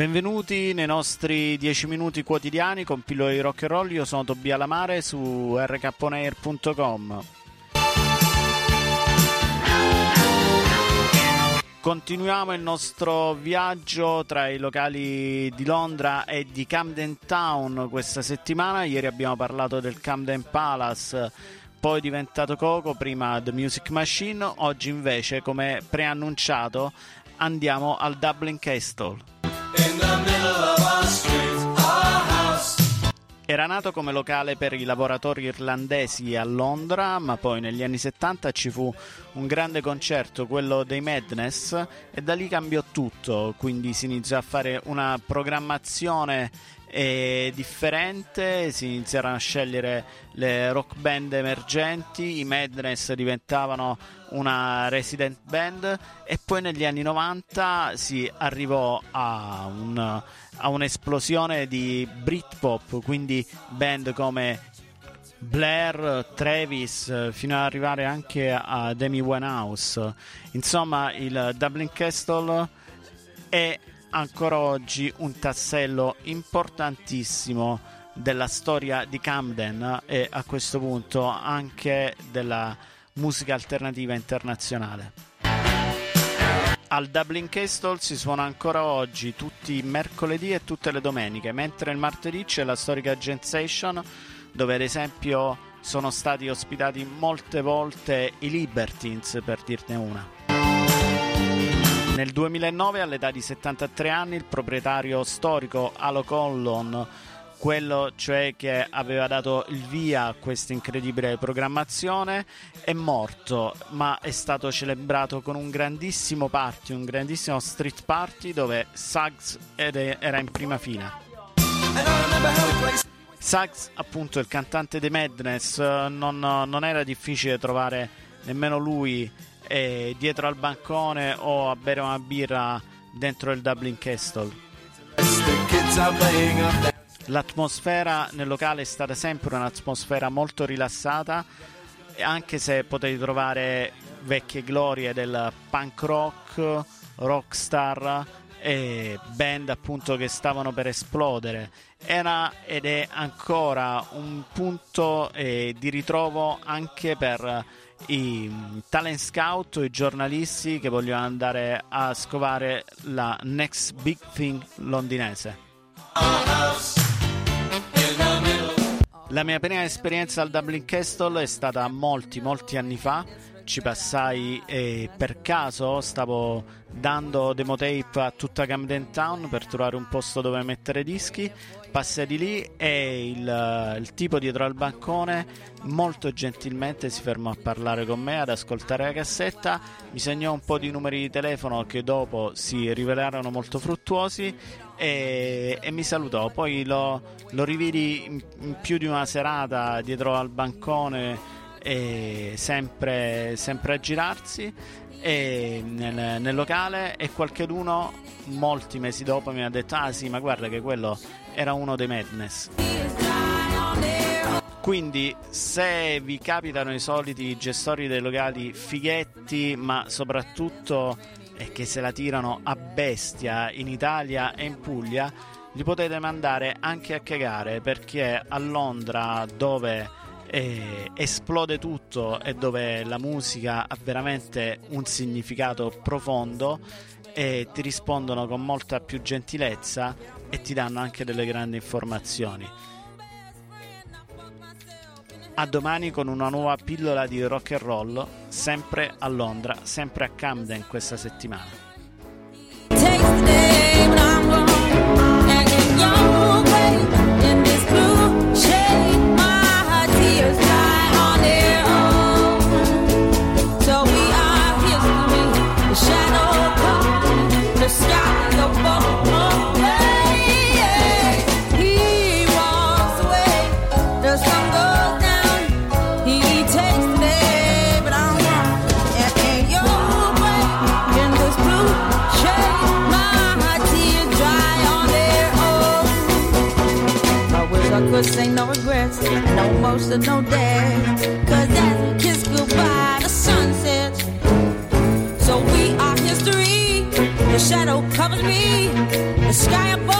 Benvenuti nei nostri 10 minuti quotidiani con pillole di rock and roll. Io sono Tobia Lamare su rkponair.com. Continuiamo il nostro viaggio tra i locali di Londra e di Camden Town questa settimana. Ieri abbiamo parlato del Camden Palace, poi diventato Coco, prima The Music Machine. Oggi invece, come preannunciato, andiamo al Dublin Castle. Era nato come locale per i lavoratori irlandesi a Londra, ma poi negli anni 70 ci fu un grande concerto, quello dei Madness, e da lì cambiò tutto, quindi si iniziò a fare una programmazione differente, si iniziarono a scegliere le rock band emergenti, i Madness diventavano una resident band e poi negli anni 90 si arrivò a, un, a un'esplosione di Britpop, quindi band come Blair, Travis, fino ad arrivare anche a Demi Winehouse. Insomma, il Dublin Castle è ancora oggi un tassello importantissimo della storia di Camden e a questo punto anche della musica alternativa internazionale. Al Dublin Castle si suona ancora oggi tutti i mercoledì e tutte le domeniche, mentre il martedì c'è la storica Gensation dove ad esempio sono stati ospitati molte volte i Libertines per dirne una. Nel 2009, all'età di 73 anni, il proprietario storico Alo Collon, quello cioè che aveva dato il via a questa incredibile programmazione, è morto, ma è stato celebrato con un grandissimo party, un grandissimo street party dove Suggs era in prima fila. Suggs, appunto, il cantante dei Madness, non, non era difficile trovare nemmeno lui eh, dietro al bancone o a bere una birra dentro il Dublin Castle. L'atmosfera nel locale è stata sempre un'atmosfera molto rilassata, anche se potete trovare vecchie glorie del punk rock, rockstar e band appunto che stavano per esplodere. Era ed è ancora un punto eh, di ritrovo anche per i talent scout, i giornalisti che vogliono andare a scovare la next big thing londinese. La mia prima esperienza al Dublin Castle è stata molti, molti anni fa. Ci passai e per caso stavo dando demo tape a tutta Camden Town per trovare un posto dove mettere dischi Passai di lì e il, il, tipo dietro al bancone molto gentilmente si fermò a parlare con me, ad ascoltare la cassetta, mi segnò un po' di numeri di telefono che dopo si rivelarono molto fruttuosi e, e mi salutò. Poi lo, lo rividi in, in, più di una serata dietro al bancone sempre, sempre a girarsi nel, nel, locale e qualcheduno molti mesi dopo mi ha detto ah sì ma guarda che quello era uno dei Madness. Quindi se vi capitano i soliti gestori dei locali fighetti ma soprattutto che se la tirano a bestia in Italia e in Puglia li potete mandare anche a cagare perché a Londra dove eh, esplode tutto e dove la musica ha veramente un significato profondo e ti rispondono con molta più gentilezza e ti danno anche delle grandi informazioni. A domani con una nuova pillola di rock and roll, sempre a Londra, sempre a Camden questa settimana. this ain't no regrets, no emotional debt. Cause that's kiss goodbye the sunset. So we are history. The shadow covers me. The sky above.